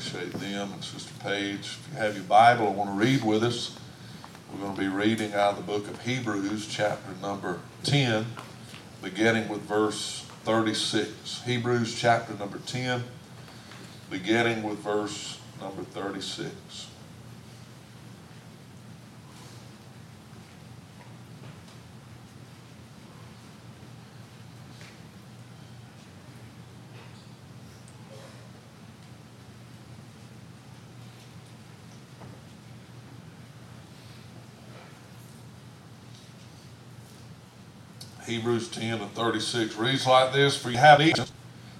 appreciate them and Sister Paige. If you have your Bible and want to read with us, we're going to be reading out of the book of Hebrews, chapter number 10, beginning with verse 36. Hebrews, chapter number 10, beginning with verse number 36. Hebrews 10 and 36 reads like this For you have eaten,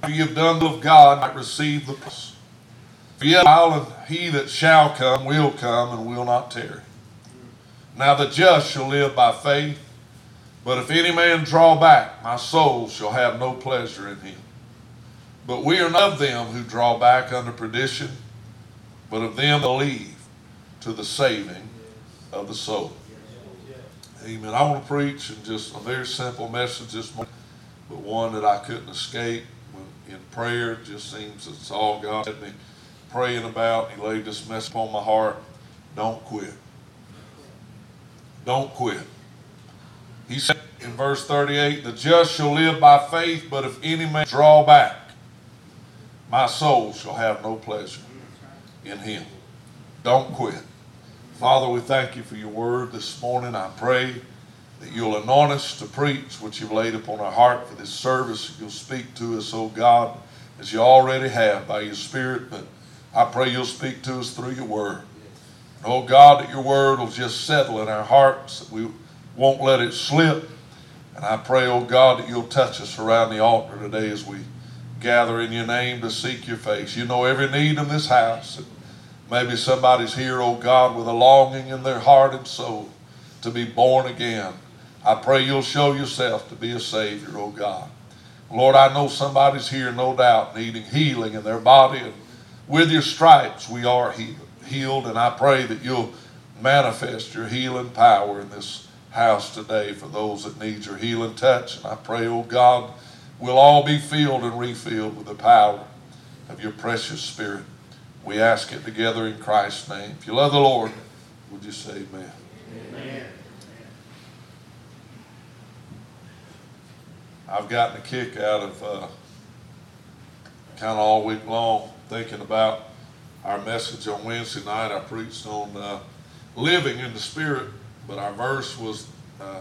for you have done the will of God, might receive the promise. For yet and he that shall come will come and will not tarry. Now the just shall live by faith, but if any man draw back, my soul shall have no pleasure in him. But we are not of them who draw back under perdition, but of them that believe to the saving of the soul. Amen. I want to preach and just a very simple message this morning, but one that I couldn't escape in prayer. It just seems it's all God had me praying about. He laid this message on my heart. Don't quit. Don't quit. He said in verse 38, The just shall live by faith, but if any man draw back, my soul shall have no pleasure in him. Don't quit. Father, we thank you for your word this morning. I pray that you'll anoint us to preach what you've laid upon our heart for this service. You'll speak to us, oh God, as you already have by your Spirit, but I pray you'll speak to us through your word. oh God, that your word will just settle in our hearts, that we won't let it slip. And I pray, oh God, that you'll touch us around the altar today as we gather in your name to seek your face. You know every need in this house. Maybe somebody's here, oh God, with a longing in their heart and soul to be born again. I pray you'll show yourself to be a Savior, oh God. Lord, I know somebody's here, no doubt, needing healing in their body. And with your stripes, we are healed. And I pray that you'll manifest your healing power in this house today for those that need your healing touch. And I pray, oh God, we'll all be filled and refilled with the power of your precious Spirit. We ask it together in Christ's name. If you love the Lord, would you say amen? Amen. I've gotten a kick out of uh, kind of all week long thinking about our message on Wednesday night. I preached on uh, living in the Spirit, but our verse was, uh,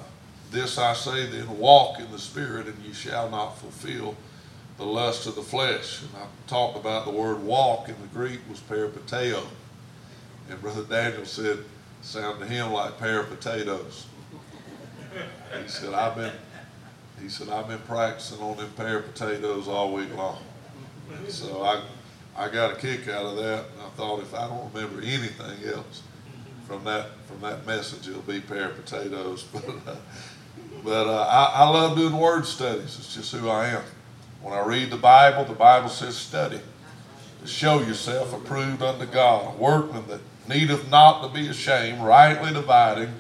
This I say then, walk in the Spirit, and you shall not fulfill the lust of the flesh. And I talked about the word walk in the Greek was peripateo. And Brother Daniel said, sound to him like pair of potatoes. He said, I've been he said, I've been practicing on them of potatoes all week long. So I I got a kick out of that and I thought if I don't remember anything else from that from that message it'll be of potatoes. But uh, but uh, I, I love doing word studies. It's just who I am. When I read the Bible, the Bible says study to show yourself approved unto God, a workman that needeth not to be ashamed, rightly dividing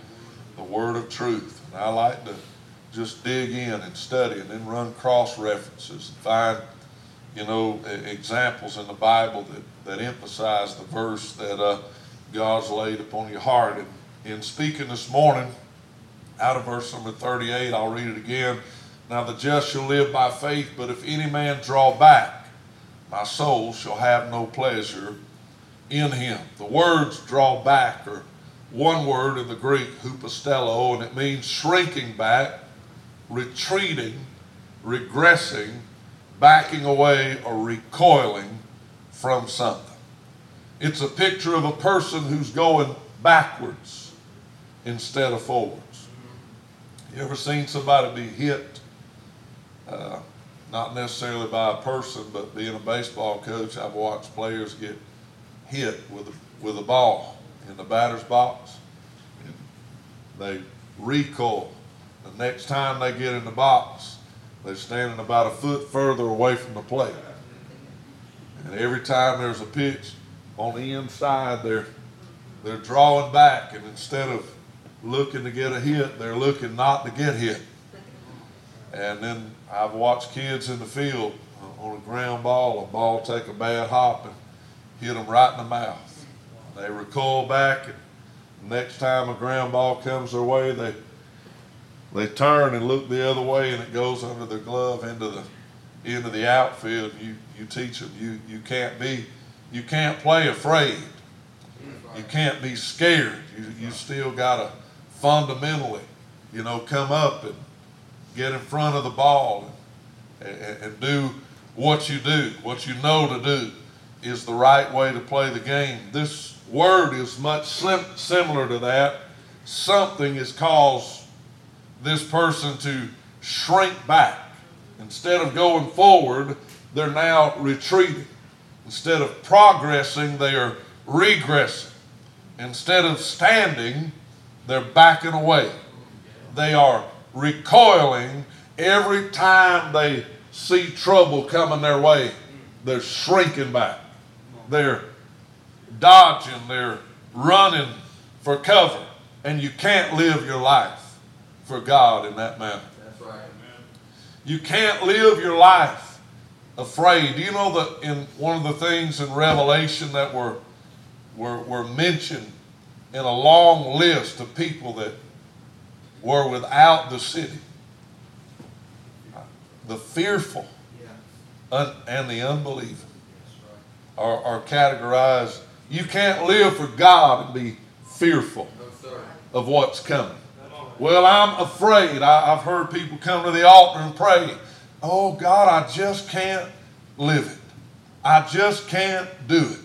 the word of truth. And I like to just dig in and study and then run cross references and find, you know, examples in the Bible that, that emphasize the verse that uh, God's laid upon your heart. And in speaking this morning, out of verse number 38, I'll read it again. Now the just shall live by faith, but if any man draw back, my soul shall have no pleasure in him. The words draw back are one word in the Greek, hupostello, and it means shrinking back, retreating, regressing, backing away, or recoiling from something. It's a picture of a person who's going backwards instead of forwards. You ever seen somebody be hit uh, not necessarily by a person, but being a baseball coach, I've watched players get hit with a, with a ball in the batter's box. And they recoil. The next time they get in the box, they're standing about a foot further away from the plate. And every time there's a pitch on the inside, they're they're drawing back, and instead of looking to get a hit, they're looking not to get hit. And then I've watched kids in the field uh, on a ground ball, a ball take a bad hop, and hit them right in the mouth. They recoil back, and next time a ground ball comes their way, they they turn and look the other way, and it goes under their glove into the into the outfield. You you teach them you you can't be you can't play afraid. You can't be scared. You you still gotta fundamentally, you know, come up and get in front of the ball and, and, and do what you do, what you know to do is the right way to play the game. This word is much sim- similar to that. Something has caused this person to shrink back. Instead of going forward, they're now retreating. Instead of progressing, they are regressing. Instead of standing, they're backing away. They are recoiling every time they see trouble coming their way. They're shrinking back. They're dodging. They're running for cover. And you can't live your life for God in that manner. That's right. You can't live your life afraid. Do you know that in one of the things in Revelation that were, were, were mentioned in a long list of people that were without the city? The fearful un- and the unbelieving are, are categorized. You can't live for God and be fearful of what's coming. Well, I'm afraid. I, I've heard people come to the altar and pray, Oh God, I just can't live it. I just can't do it.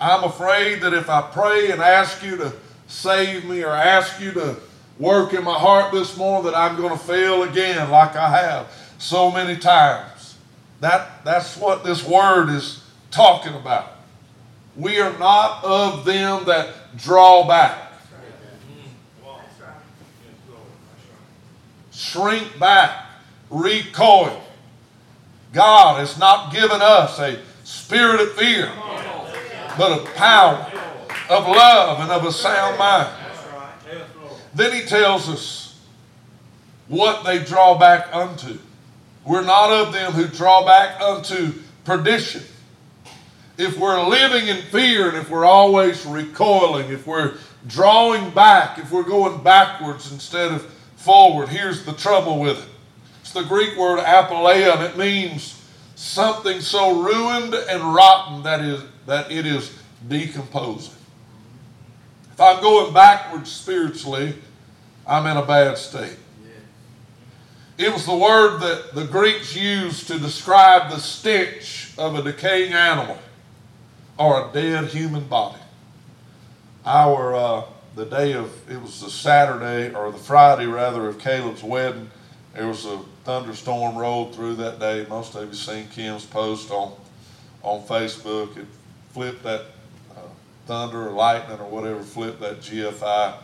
I'm afraid that if I pray and ask you to save me or ask you to work in my heart this morning, that I'm going to fail again like I have so many times. That, that's what this word is talking about. We are not of them that draw back. shrink back, recoil. God has not given us a spirit of fear, but of power, of love, and of a sound mind. Then he tells us what they draw back unto. We're not of them who draw back unto perdition. If we're living in fear and if we're always recoiling, if we're drawing back, if we're going backwards instead of forward. Here's the trouble with it it's the Greek word apoleia, and it means something so ruined and rotten that, is, that it is decomposing. If I'm going backwards spiritually, I'm in a bad state. It was the word that the Greeks used to describe the stench of a decaying animal or a dead human body. Our uh, the day of it was the Saturday or the Friday rather of Caleb's wedding. There was a thunderstorm rolled through that day. Most of you seen Kim's post on on Facebook. It flipped that thunder or lightning or whatever flip that GFI.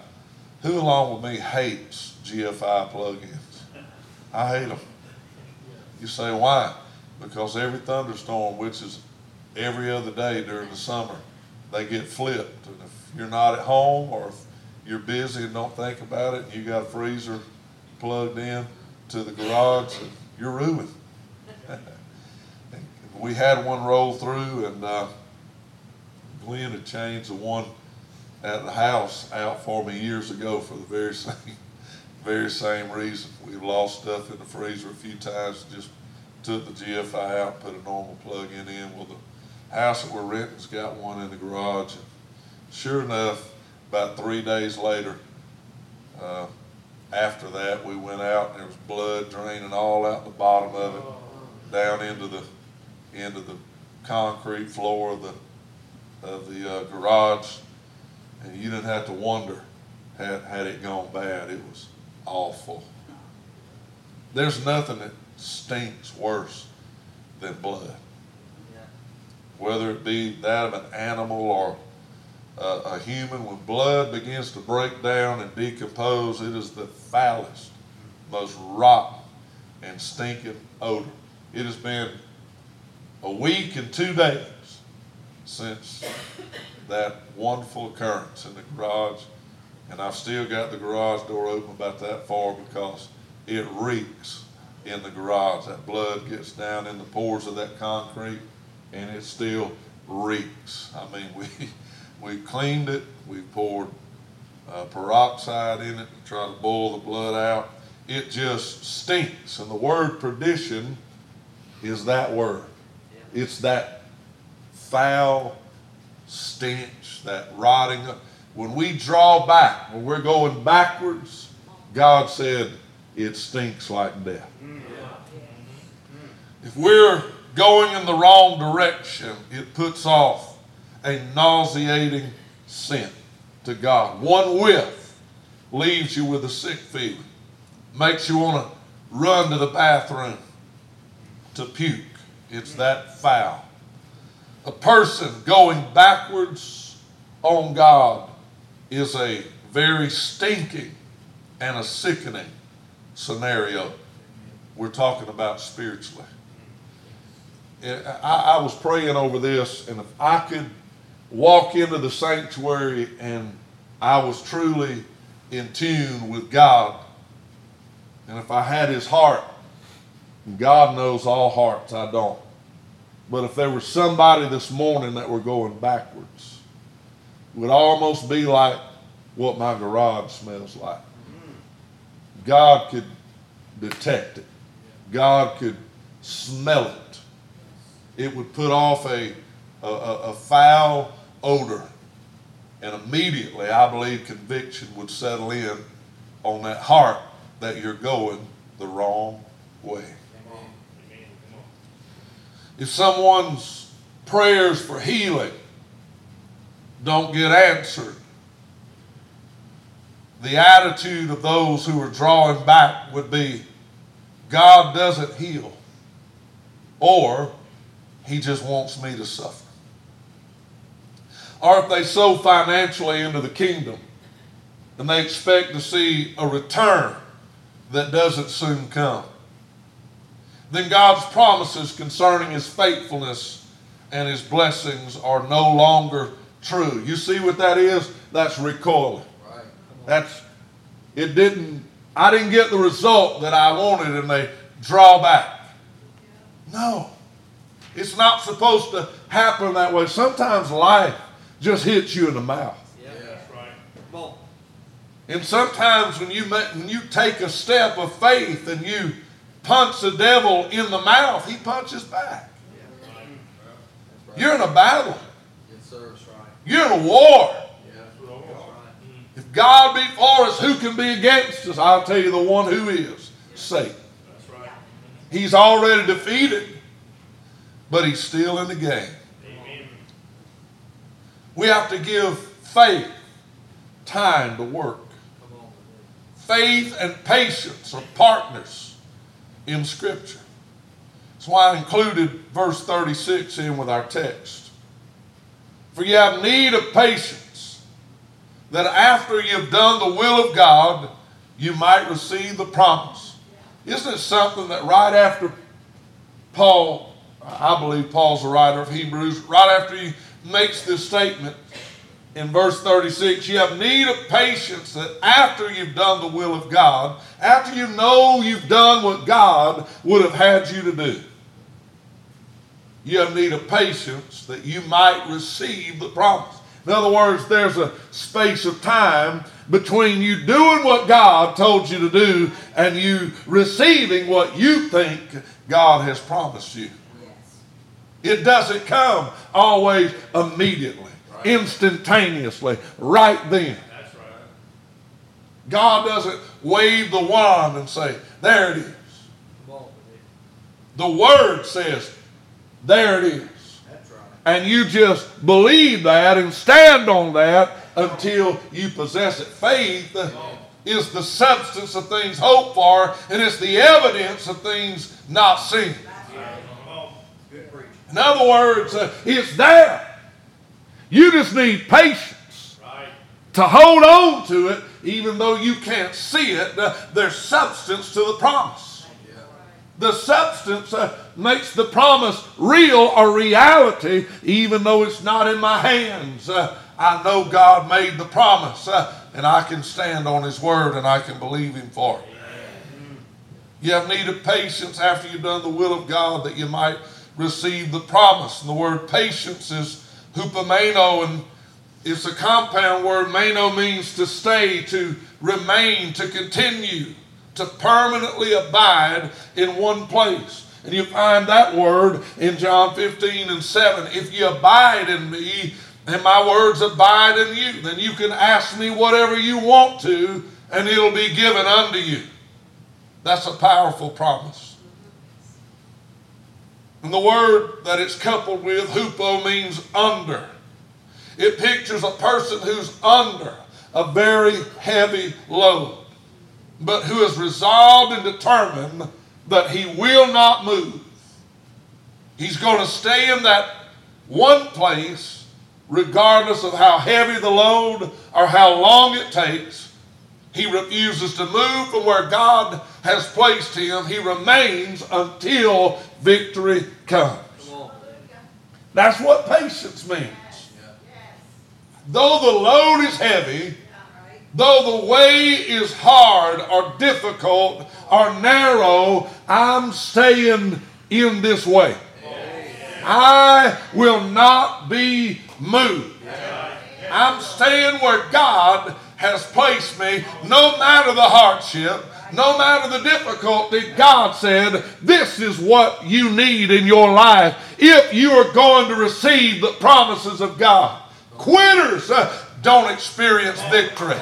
Who along with me hates GFI plugins? I hate them. You say why? Because every thunderstorm, which is every other day during the summer, they get flipped. And if you're not at home or if you're busy and don't think about it, and you got a freezer plugged in to the garage, you're ruined. we had one roll through, and uh, Glenn had changed the one at the house out for me years ago for the very same, very same reason. We've lost stuff in the freezer a few times. Just took the GFI out, put a normal plug-in in. Well, the house that we're renting's got one in the garage. And sure enough, about three days later, uh, after that, we went out and there was blood draining all out the bottom of it, down into the into the concrete floor of the of the uh, garage, and you didn't have to wonder had had it gone bad. It was awful. There's nothing that stinks worse than blood, whether it be that of an animal or uh, a human, when blood begins to break down and decompose, it is the foulest, most rotten, and stinking odor. It has been a week and two days since that wonderful occurrence in the garage, and I've still got the garage door open about that far because it reeks in the garage. That blood gets down in the pores of that concrete, and it still reeks. I mean, we, we cleaned it, we poured uh, peroxide in it to try to boil the blood out. It just stinks. And the word perdition is that word. It's that foul stench, that rotting. When we draw back, when we're going backwards, God said it stinks like death. If we're going in the wrong direction, it puts off a nauseating scent to God. One whiff leaves you with a sick feeling, makes you want to run to the bathroom to puke. It's that foul. A person going backwards on God is a very stinking and a sickening scenario. We're talking about spiritually. I, was praying over this, and if I could walk into the sanctuary and I was truly in tune with God, and if I had His heart, God knows all hearts, I don't. But if there was somebody this morning that were going backwards, it would almost be like what my garage smells like. God could detect it. God could smell it. It would put off a, a, a foul odor. And immediately, I believe conviction would settle in on that heart that you're going the wrong way. If someone's prayers for healing don't get answered, the attitude of those who are drawing back would be God doesn't heal, or He just wants me to suffer. Or if they sow financially into the kingdom and they expect to see a return that doesn't soon come, then God's promises concerning His faithfulness and His blessings are no longer true. You see what that is? That's recoiling. Right. That's it didn't I didn't get the result that I wanted and they draw back. No. It's not supposed to happen that way. Sometimes life just hits you in the mouth. Yeah, that's right. Come on. And sometimes when you when you take a step of faith and you punch the devil in the mouth, he punches back. You're in a battle. You're in a war. If God be for us, who can be against us? I'll tell you the one who is Satan. He's already defeated, but he's still in the game. We have to give faith time to work. Faith and patience are partners in Scripture. That's why I included verse 36 in with our text. For you have need of patience that after you've done the will of God, you might receive the promise. Isn't it something that right after Paul, I believe Paul's the writer of Hebrews, right after he makes this statement in verse 36, you have need of patience that after you've done the will of God, after you know you've done what God would have had you to do, you have need of patience that you might receive the promise. In other words, there's a space of time between you doing what God told you to do and you receiving what you think God has promised you. It doesn't come always immediately. Instantaneously, right then. That's right. God doesn't wave the wand and say, There it is. The Word says, There it is Right. and you just believe that and stand on that until you possess it. Faith is the substance of things hoped for, and it's the evidence of things not seen. In other words, uh, it's there. You just need patience to hold on to it, even though you can't see it. There's substance to the promise the substance uh, makes the promise real or reality, even though it's not in my hands. Uh, I know God made the promise, uh, and I can stand on His word and I can believe Him for it. You have need of patience after you've done the will of God that you might receive the promise. And the word patience is hupomeno, and it's a compound word. Meno means to stay, to remain, to continue, to permanently abide in one place. And you find that word in John 15 and 7. If you abide in me, and my words abide in you, then you can ask me whatever you want to, and it'll be given unto you. That's a powerful promise. And the word that it's coupled with, hupo, means under. It pictures a person who's under a very heavy load, but who is resolved and determined that he will not move. He's going to stay in that one place regardless of how heavy the load or how long it takes. He refuses to move from where God has placed him. He remains until victory comes. That's what patience means. Though the load is heavy, though the way is hard or difficult or narrow, I'm staying in this way. I will not be moved. I'm staying where God has placed me, no matter the hardship, no matter the difficulty. God said, This is what you need in your life if you are going to receive the promises of God. Quitters uh, don't experience victory.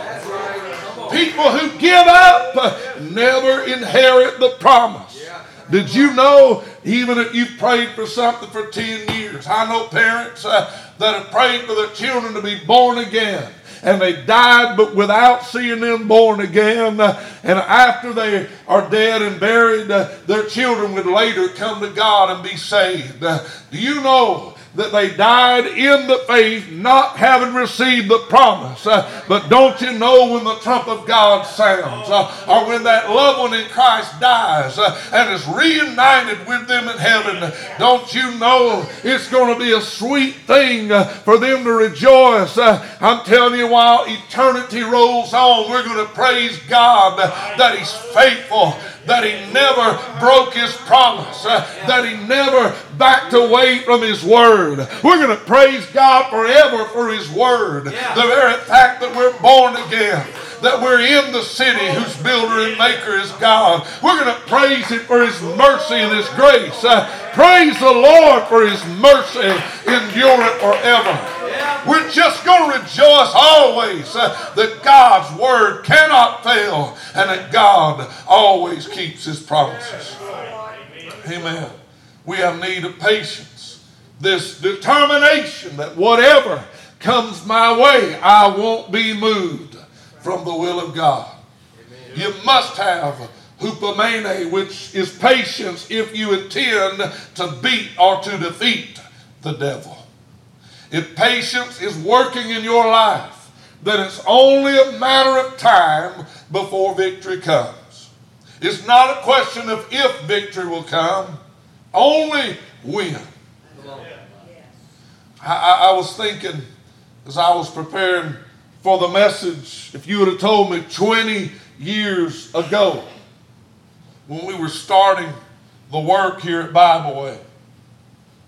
People who give up uh, never inherit the promise. Did you know, even if you prayed for something for 10 years, I know parents uh, that have prayed for their children to be born again and they died but without seeing them born again. And after they are dead and buried, their children would later come to God and be saved. Do you know that they died in the faith, not having received the promise. Uh, but don't you know when the trump of God sounds, uh, or when that loved one in Christ dies uh, and is reunited with them in heaven, don't you know it's going to be a sweet thing uh, for them to rejoice? Uh, I'm telling you, while eternity rolls on, we're going to praise God that He's faithful that he never broke his promise, uh, that he never backed away from his word. We're going to praise God forever for his word. Yeah. The very fact that we're born again that we're in the city whose builder and maker is God. We're going to praise Him for His mercy and His grace. Uh, praise the Lord for His mercy, Endure it forever. We're just going to rejoice always uh, that God's word cannot fail and that God always keeps his promises. Amen. We have need of patience, this determination that whatever comes my way, I won't be moved from the will of God. You must have hupomene, which is patience if you intend to beat or to defeat the devil. If patience is working in your life, then it's only a matter of time before victory comes. It's not a question of if victory will come, only when. I, I, was thinking as I was preparing for the message, if you would have told me 20 years ago when we were starting the work here at Bible Way,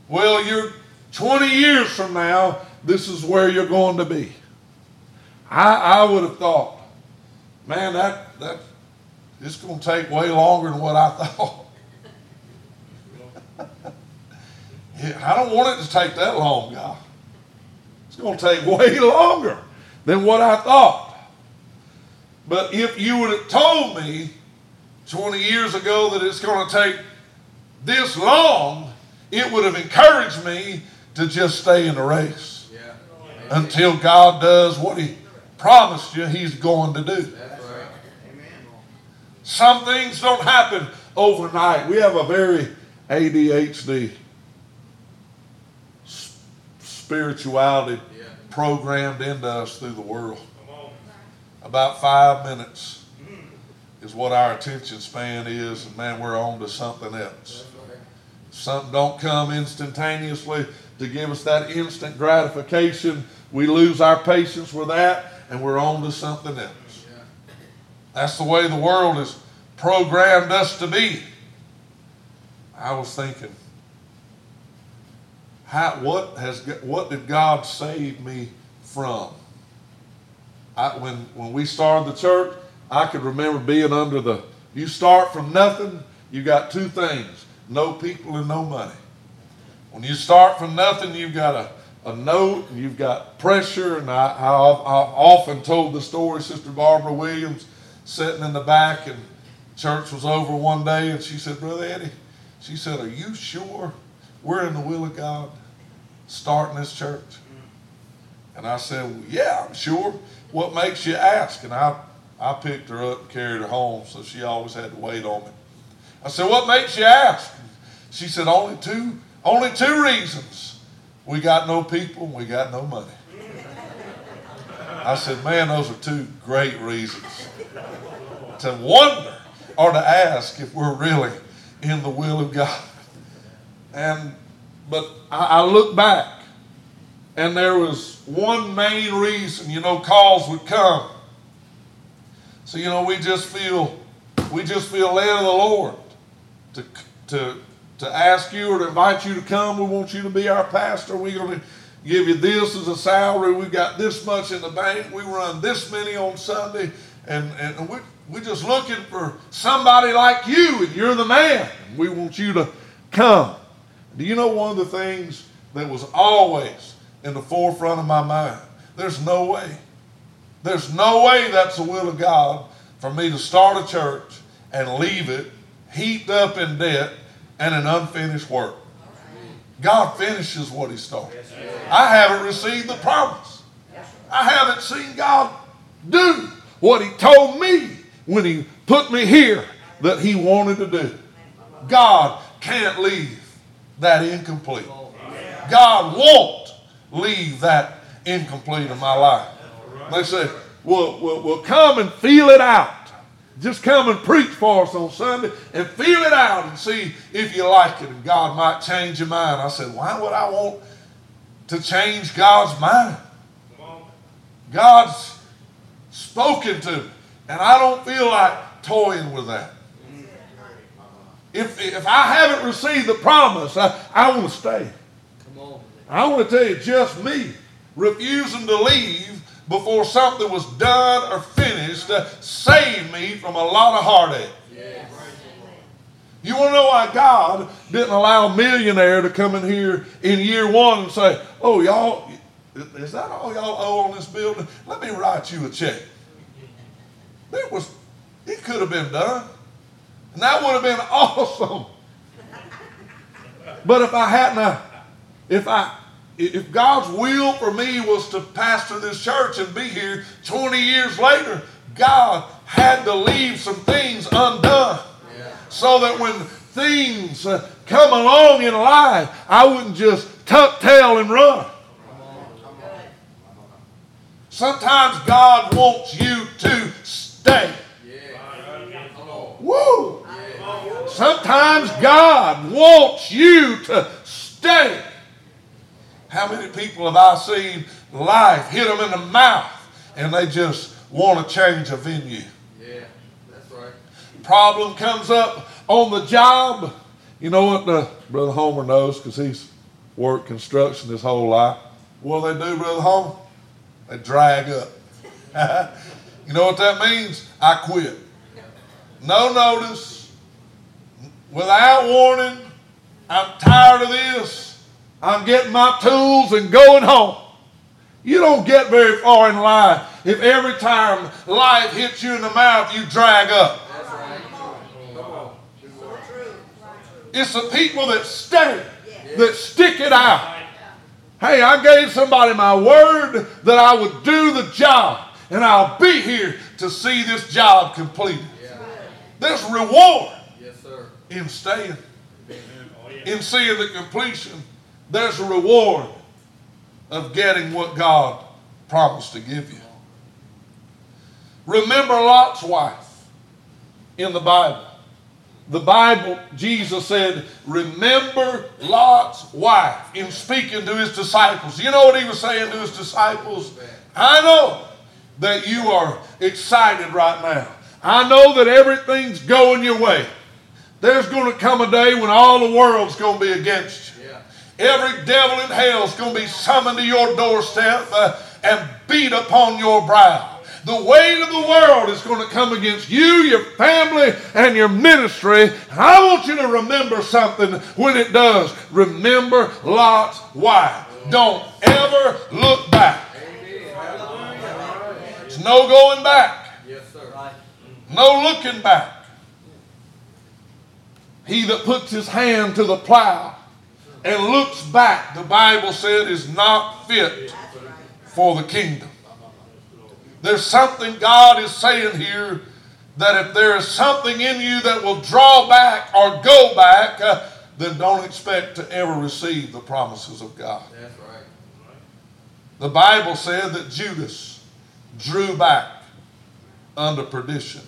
well, you're 20 years from now, this is where you're going to be. I, I would have thought, man, that, that it's going to take way longer than what I thought. I don't want it to take that long, God. It's going to take way longer than what I thought. But if you would have told me 20 years ago that it's going to take this long, it would have encouraged me to just stay in the race yeah. until God does what He promised you He's going to do. Some things don't happen overnight. We have a very ADHD spirituality yeah. programmed into us through the world. About five minutes is what our attention span is, and man, we're on to something else. Something don't come instantaneously to give us that instant gratification. We lose our patience with that and we're on to something else. That's the way the world has programmed us to be. I was thinking, how, what has what did God save me from? I, when when we started the church, I could remember being under the. You start from nothing. You got two things: no people and no money. When you start from nothing, you've got a, a note and you've got pressure. And I, I've often told the story. Sister Barbara Williams sitting in the back, and church was over one day, and she said, "Brother Eddie," she said, "Are you sure we're in the will of God, starting this church?" And I said, well, "Yeah, I'm sure." What makes you ask? And I, I picked her up and carried her home, so she always had to wait on me. I said, What makes you ask? She said, Only two, only two reasons. We got no people and we got no money. I said, Man, those are two great reasons to wonder or to ask if we're really in the will of God. And but I, I look back and there was one main reason, you know, calls would come. So, you know, we just feel we just feel led of the Lord to to to ask you or to invite you to come. We want you to be our pastor. We're going to give you this as a salary. We've got this much in the bank. We run this many on Sunday. And, and we, we're just looking for somebody like you, and you're the man. We want you to come. Do you know one of the things that was always in the forefront of my mind. There's no way. There's no way that's the will of God for me to start a church and leave it heaped up in debt and an unfinished work. God finishes what He started. I haven't received the promise. I haven't seen God do what He told me when He put me here that He wanted to do. God can't leave that incomplete. God won't leave that incomplete in my life. They say, well, well, well, come and feel it out. Just come and preach for us on Sunday and feel it out and see if you like it. And God might change your mind. I said, why would I want to change God's mind? God's spoken to me. And I don't feel like toying with that. If, if I haven't received the promise, I, I want to stay. I want to tell you, just me refusing to leave before something was done or finished saved me from a lot of heartache. You want to know why God didn't allow a millionaire to come in here in year one and say, Oh, y'all, is that all y'all owe on this building? Let me write you a check. It was, it could have been done. And that would have been awesome. But if I hadn't if I if God's will for me was to pastor this church and be here 20 years later, God had to leave some things undone yeah. so that when things uh, come along in life, I wouldn't just tuck tail and run. Sometimes God wants you to stay. Woo! Sometimes God wants you to stay. How many people have I seen life hit them in the mouth and they just want to change a venue? Yeah, that's right. Problem comes up on the job. You know what the Brother Homer knows because he's worked construction his whole life. What do they do, Brother Homer? They drag up. you know what that means? I quit. No notice, without warning. I'm tired of this. I'm getting my tools and going home. You don't get very far in life if every time life hits you in the mouth, you drag up. It's the people that stay, that stick it out. Hey, I gave somebody my word that I would do the job, and I'll be here to see this job completed. There's reward in staying, in seeing the completion there's a reward of getting what God promised to give you. Remember Lot's wife in the Bible. The Bible, Jesus said, Remember Lot's wife in speaking to his disciples. You know what he was saying to his disciples? I know that you are excited right now. I know that everything's going your way. There's going to come a day when all the world's going to be against you. Every devil in hell is going to be summoned to your doorstep uh, and beat upon your brow. The weight of the world is going to come against you, your family, and your ministry. I want you to remember something when it does. Remember Lot's wife. Don't ever look back. There's no going back. No looking back. He that puts his hand to the plow and looks back, the Bible said, is not fit for the kingdom. There's something God is saying here that if there is something in you that will draw back or go back, uh, then don't expect to ever receive the promises of God. Right. The Bible said that Judas drew back under perdition.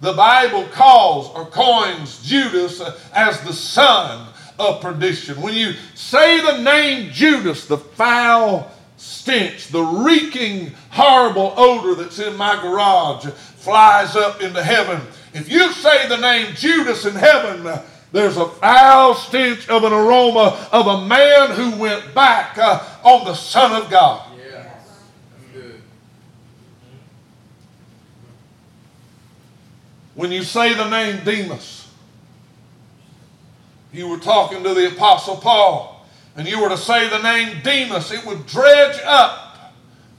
The Bible calls or coins Judas uh, as the son of perdition. When you say the name Judas, the foul stench, the reeking, horrible odor that's in my garage flies up into heaven. If you say the name Judas in heaven, there's a foul stench of an aroma of a man who went back uh, on the Son of God. When you say the name Demas, you were talking to the Apostle Paul and you were to say the name Demas, it would dredge up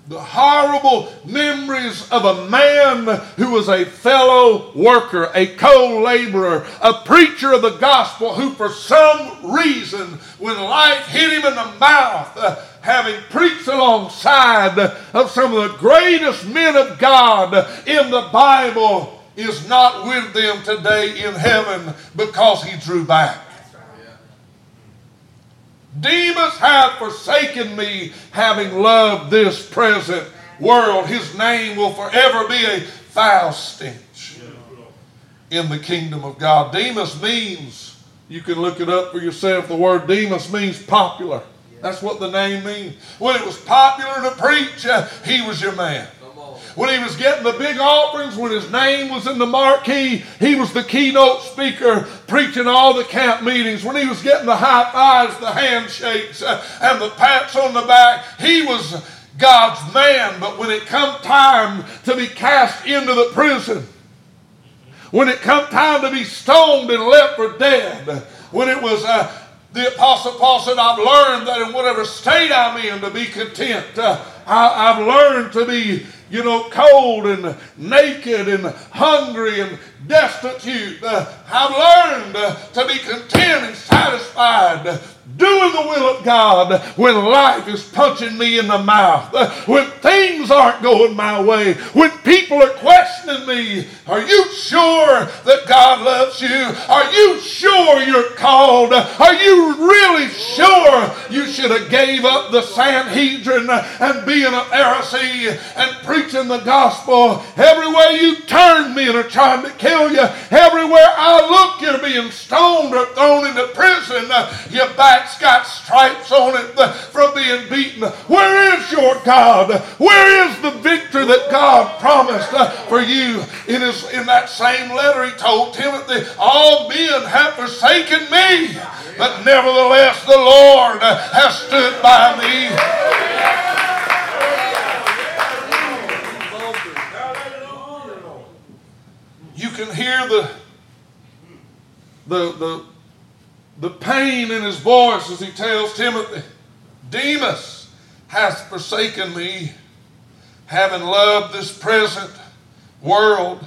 the horrible memories of a man who was a fellow worker, a co laborer, a preacher of the gospel who, for some reason, when life hit him in the mouth, uh, having preached alongside of some of the greatest men of God in the Bible, is not with them today in heaven because he drew back. Demas hath forsaken me, having loved this present world. His name will forever be a foul stench in the kingdom of God. Demas means, you can look it up for yourself, the word Demas means popular. That's what the name means. When it was popular to preach, uh, he was your man. When he was getting the big offerings, when his name was in the marquee, he was the keynote speaker preaching all the camp meetings. When he was getting the high fives, the handshakes, uh, and the pats on the back, he was God's man. But when it come time to be cast into the prison, when it come time to be stoned and left for dead, when it was uh, the Apostle Paul said, I've learned that in whatever state I'm in to be content. Uh, I, I've learned to be you know, cold and naked and hungry and destitute. Uh, I've learned uh, to be content and satisfied doing the will of God when life is punching me in the mouth, when things aren't going my way, when people are questioning me. Are you sure that God loves you? Are you sure you're called? Are you really sure you should have gave up the Sanhedrin and being a Pharisee and preaching the gospel? Everywhere you turn, men are trying to kill you. Everywhere I look, you're being stoned or thrown into prison. Your back's got stripes on it from being beaten. Where is your God? Where is the victory that God promised uh, for you? In, his, in that same letter, he told Timothy, All men have forsaken me, but nevertheless the Lord uh, has stood by me. You can hear the, the, the, the pain in his voice as he tells Timothy, Demas hath forsaken me, having loved this present world.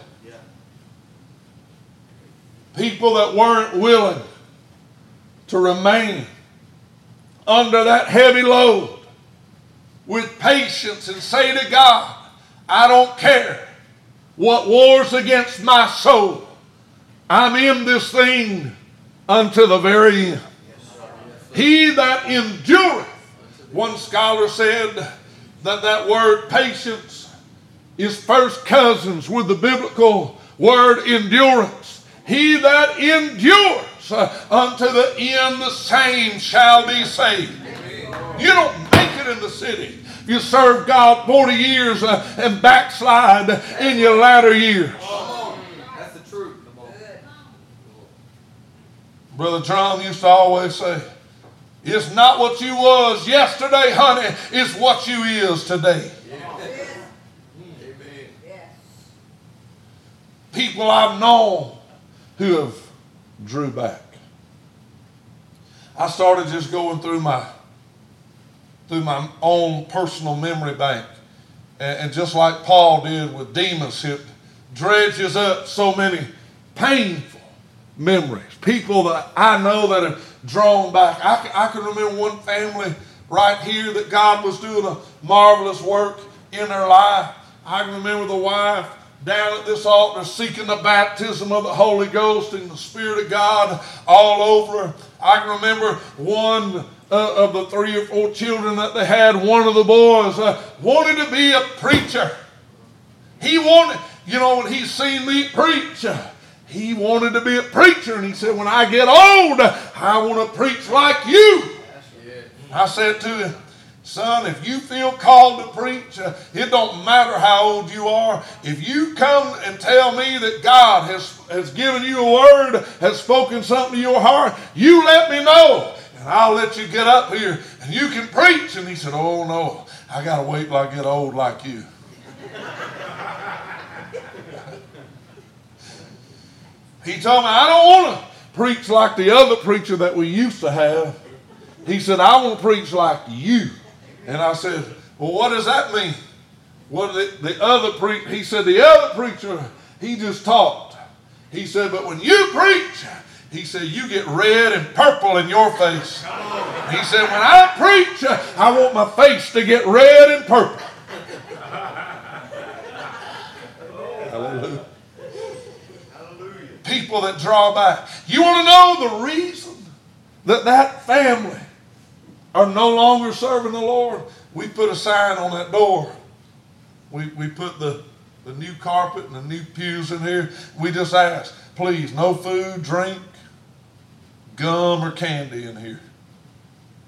People that weren't willing to remain under that heavy load with patience and say to God, I don't care what wars against my soul. I'm in this thing unto the very end. He that endureth, one scholar said that that word patience is first cousins with the biblical word endurance. He that endures unto the end, the same shall be saved. You don't make it in the city you serve God 40 years uh, and backslide in your latter years. That's the truth. Brother John used to always say, It's not what you was yesterday, honey. It's what you is today. People I've known who have drew back. I started just going through my through my own personal memory bank. And, and just like Paul did with Demas, it dredges up so many painful memories. People that I know that have drawn back. I, I can remember one family right here that God was doing a marvelous work in their life. I can remember the wife down at this altar seeking the baptism of the Holy Ghost and the Spirit of God all over. I can remember one uh, of the three or four children that they had, one of the boys uh, wanted to be a preacher. He wanted, you know, when he seen me preach, uh, he wanted to be a preacher. And he said, When I get old, I want to preach like you. I said to him, Son, if you feel called to preach, uh, it don't matter how old you are. If you come and tell me that God has, has given you a word, has spoken something to your heart, you let me know. And I'll let you get up here and you can preach. And he said, Oh, no, I got to wait till I get old like you. He told me, I don't want to preach like the other preacher that we used to have. He said, I want to preach like you. And I said, Well, what does that mean? What the, the other pre he said, the other preacher, he just talked. He said, but when you preach, he said, you get red and purple in your face. He said, when I preach, I want my face to get red and purple. People that draw back. You want to know the reason that that family are no longer serving the Lord, we put a sign on that door. We, we put the, the new carpet and the new pews in here. We just ask, please, no food, drink, gum, or candy in here.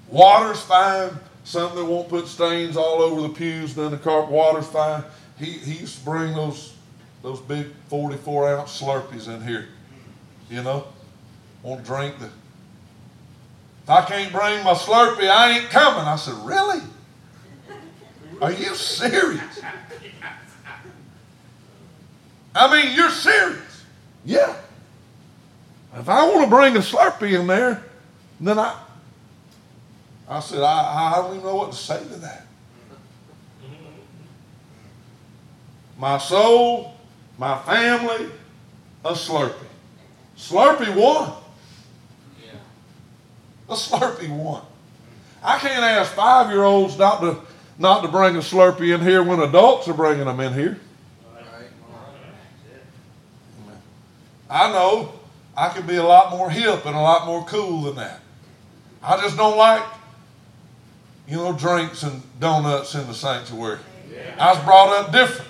Water's fine. Something that won't put stains all over the pews, then the carpet. Water's fine. He, he used to bring those, those big 44 ounce Slurpees in here. You know? Won't drink the if I can't bring my Slurpee, I ain't coming. I said, Really? Are you serious? I mean, you're serious. Yeah. If I want to bring a Slurpee in there, then I, I said, I, I don't even know what to say to that. My soul, my family, a Slurpee. Slurpee won. A Slurpee one. I can't ask five year olds not to, not to bring a Slurpee in here when adults are bringing them in here. I know I could be a lot more hip and a lot more cool than that. I just don't like, you know, drinks and donuts in the sanctuary. I was brought up different.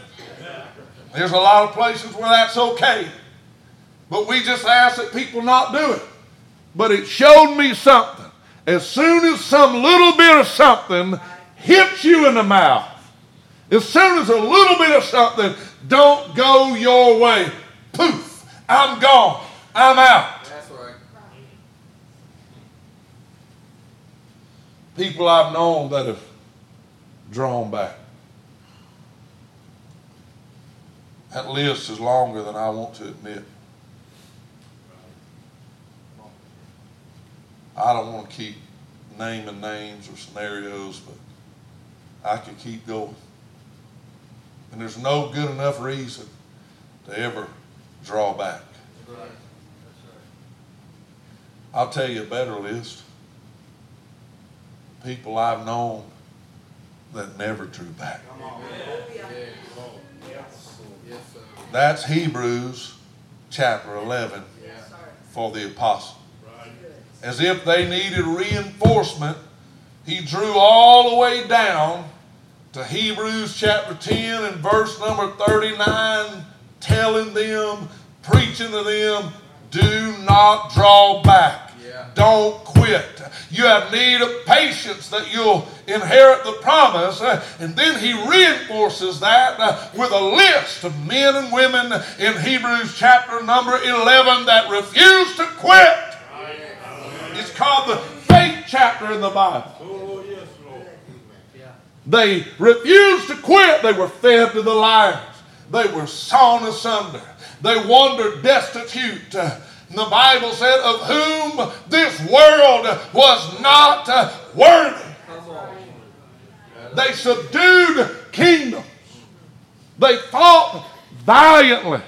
There's a lot of places where that's okay. But we just ask that people not do it. But it showed me something. As soon as some little bit of something hits you in the mouth, as soon as a little bit of something don't go your way, poof, I'm gone. I'm out. That's right. People I've known that have drawn back. That list is longer than I want to admit. I don't want to keep naming names or scenarios, but I could keep going. And there's no good enough reason to ever draw back. I'll tell you a better list. People I've known that never drew back. That's Hebrews chapter 11 for the apostle as if they needed reinforcement, he drew all the way down to Hebrews chapter 10 and verse number 39, telling them, preaching to them, do not draw back. Don't quit. You have need of patience that you'll inherit the promise. And then he reinforces that uh, with a list of men and women in Hebrews chapter number 11 that refuse to quit. It's called the faith chapter in the Bible. They refused to quit. They were fed to the lions. They were sawn asunder. They wandered destitute. Uh, The Bible said, of whom this world was not worthy. They subdued kingdoms. They fought valiantly.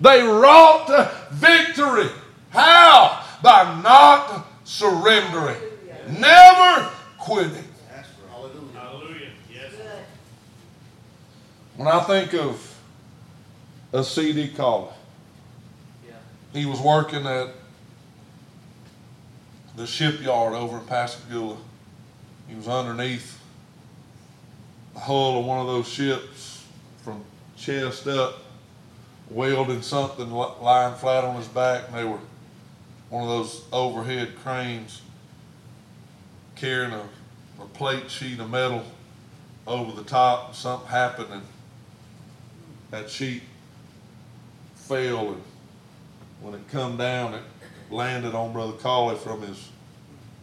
They wrought victory. How? By not surrendering, never quitting. When I think of a C.D. Yeah. He was working at the shipyard over in Pascagoula. He was underneath the hull of one of those ships from chest up, welding something lying flat on his back, and they were one of those overhead cranes carrying a, a plate sheet of metal over the top. Something happened, and that sheet fell, and when it come down, it landed on Brother Colley from his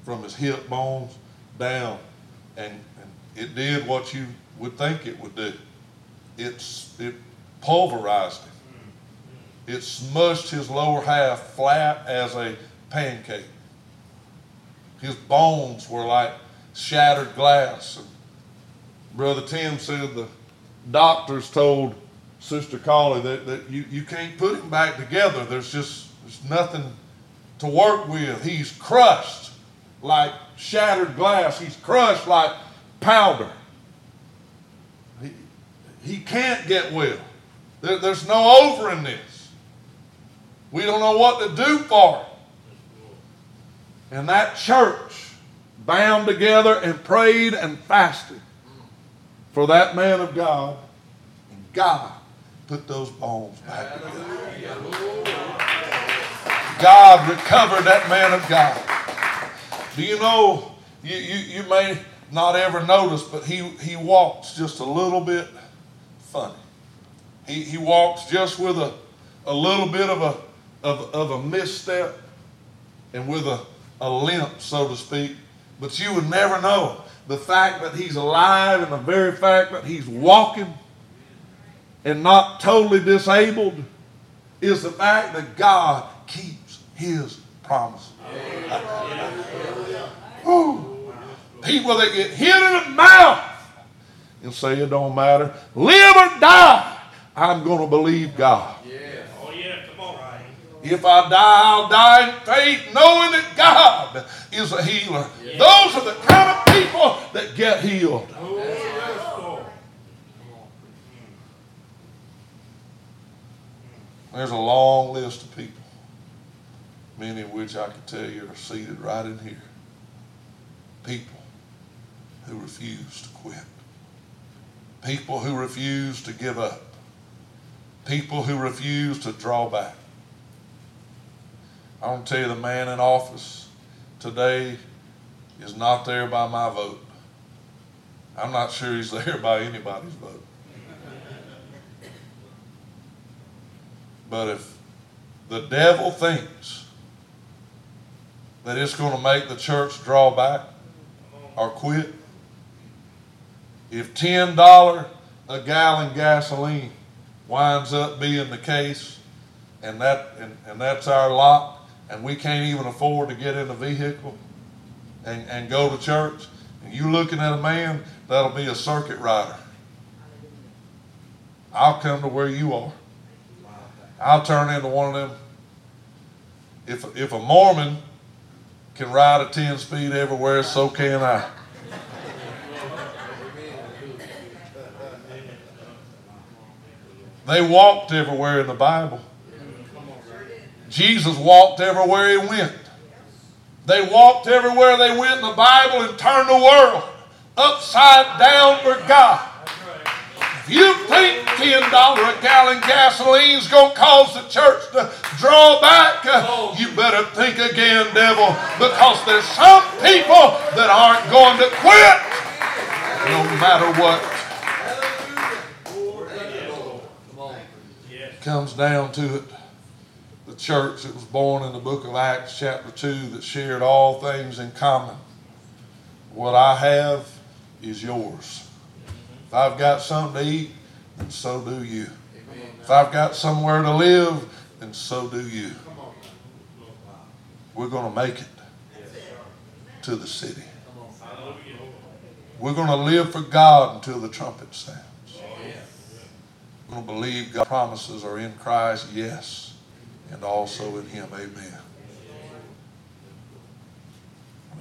from his hip bones down, and, and it did what you would think it would do. It's it pulverized him. It smushed his lower half flat as a pancake. His bones were like shattered glass. And Brother Tim said the doctors told Sister Colley that, that you, you can't put him back together. There's just there's nothing to work with. He's crushed like shattered glass. He's crushed like powder. He, he can't get well. There, there's no over in this. We don't know what to do for him. And that church bound together and prayed and fasted for that man of God. And God put those bones back together. God recovered that man of God. Do you know, you, you, you may not ever notice, but he, he walks just a little bit funny. He, he walks just with a, a little bit of a, of, of a misstep and with a, a limp, so to speak. But you would never know the fact that he's alive and the very fact that he's walking and not totally disabled is the fact that God keeps his promises. People that get hit in the mouth and say it don't matter, live or die, I'm going to believe God. If I die, I'll die in faith, knowing that God is a healer. Those are the kind of people that get healed. Oh, yes, Lord. There's a long list of people, many of which I can tell you are seated right in here. People who refuse to quit. People who refuse to give up. People who refuse to draw back. I want to tell you, the man in office today is not there by my vote. I'm not sure he's there by anybody's vote. But if the devil thinks that it's going to make the church draw back or quit, if $10 a gallon gasoline winds up being the case, and, that, and, and that's our lot, and we can't even afford to get in a vehicle and, and go to church, and you looking at a man, that'll be a circuit rider. I'll come to where you are. I'll turn into one of them. If, if a Mormon can ride a 10 speed everywhere, so can I. They walked everywhere in the Bible. Jesus walked everywhere he went. They walked everywhere they went in the Bible and turned the world upside down for God. You think $10 a gallon gasoline is going to cause the church to draw back, you better think again, devil, because there's some people that aren't going to quit no matter what comes down to it. The church that was born in the book of Acts, chapter 2, that shared all things in common What I have is yours. If I've got something to eat, then so do you. If I've got somewhere to live, then so do you. We're going to make it to the city. Come on. Hallelujah. We're going to live for God until the trumpet sounds. We're going to believe God's promises are in Christ, yes, and also in Him, amen.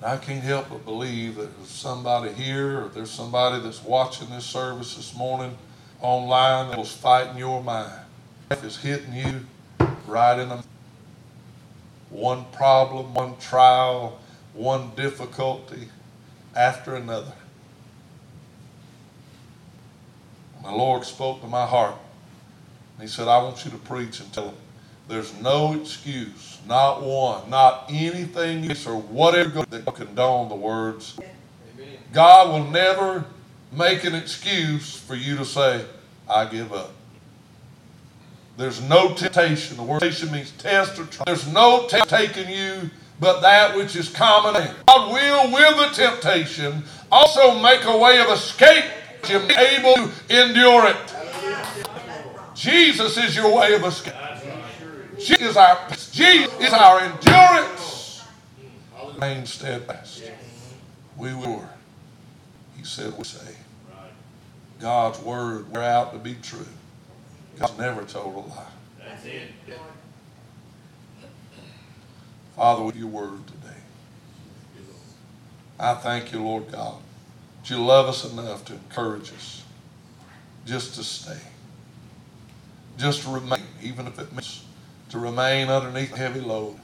But I can't help but believe that there's somebody here, or there's somebody that's watching this service this morning online that was fighting your mind. Life is hitting you right in the one problem, one trial, one difficulty after another. My Lord spoke to my heart. He said, I want you to preach and tell them there's no excuse, not one, not anything or whatever that condone the words. God will never make an excuse for you to say, I give up. There's no temptation. The word temptation means test or try. There's no t- taking you but that which is common. God will, with the temptation, also make a way of escape. You're able to endure it. Jesus is your way of escape. Jesus is our, Jesus is our endurance. Remain steadfast. We will. He said, we say. God's word, we're out to be true. God's never told a lie. That's it. Father, with your word today, I thank you, Lord God, that you love us enough to encourage us just to stay, just to remain, even if it means to remain underneath heavy load,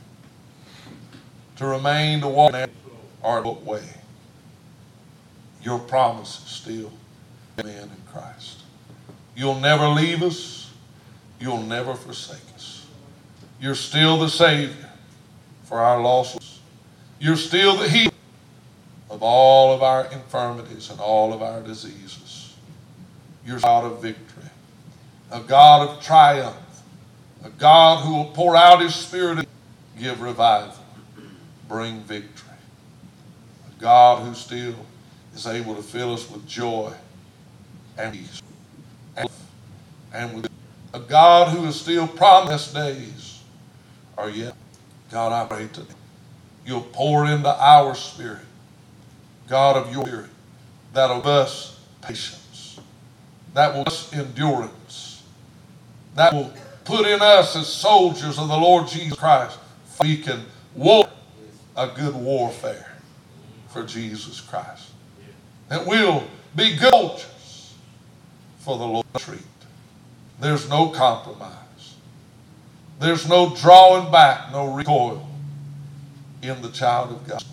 to remain to walk in our way. Your promise is still amen in Christ. You'll never leave us. You'll never forsake us. You're still the Savior for our losses. You're still the healer of all of our infirmities and all of our diseases. You're a God of victory, a God of triumph, a God who will pour out His Spirit and give revival, bring victory. A God who still is able to fill us with joy and peace and, and with a God who is still promised days are yet. God, I pray today you'll pour into our spirit, God of your spirit, that of us patience, that will us endurance, that will put in us as soldiers of the Lord Jesus Christ, we can war a good warfare for Jesus Christ. That we'll be good soldiers for the Lord's treat. There's no compromise. There's no drawing back, no recoil in the child of God.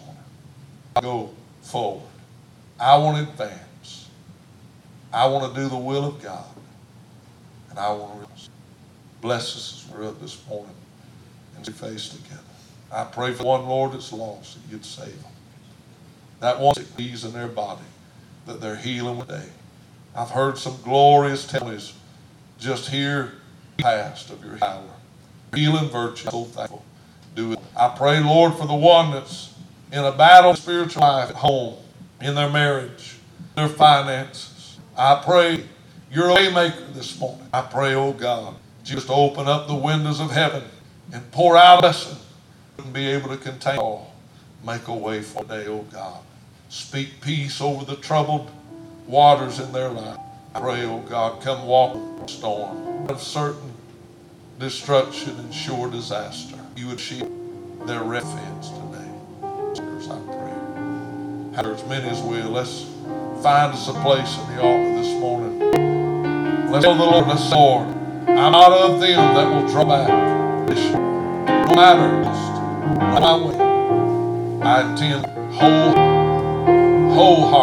I go forward. I want to advance. I want to do the will of God. And I want to bless us as we're up this morning and see face together. I pray for one, Lord, that's lost, that you'd save them. That one sick disease in their body, that they're healing today. I've heard some glorious testimonies just here past of your power healing virtue. I'm So thankful. Do it. I pray, Lord, for the one that's in a battle spiritual life at home, in their marriage, their finances. I pray you're a waymaker this morning. I pray, oh God, just open up the windows of heaven and pour out a blessing. Wouldn't be able to contain all. Make a way for today, oh God. Speak peace over the troubled waters in their life. I pray, oh God, come walk the storm of certain destruction and sure disaster. You would shield their refuge today. I pray. As many as will, let's find us a place in the altar this morning. Let's tell the Lord, let's Lord, I'm not of them that will draw back. No matter my way, I intend whole, wholehearted.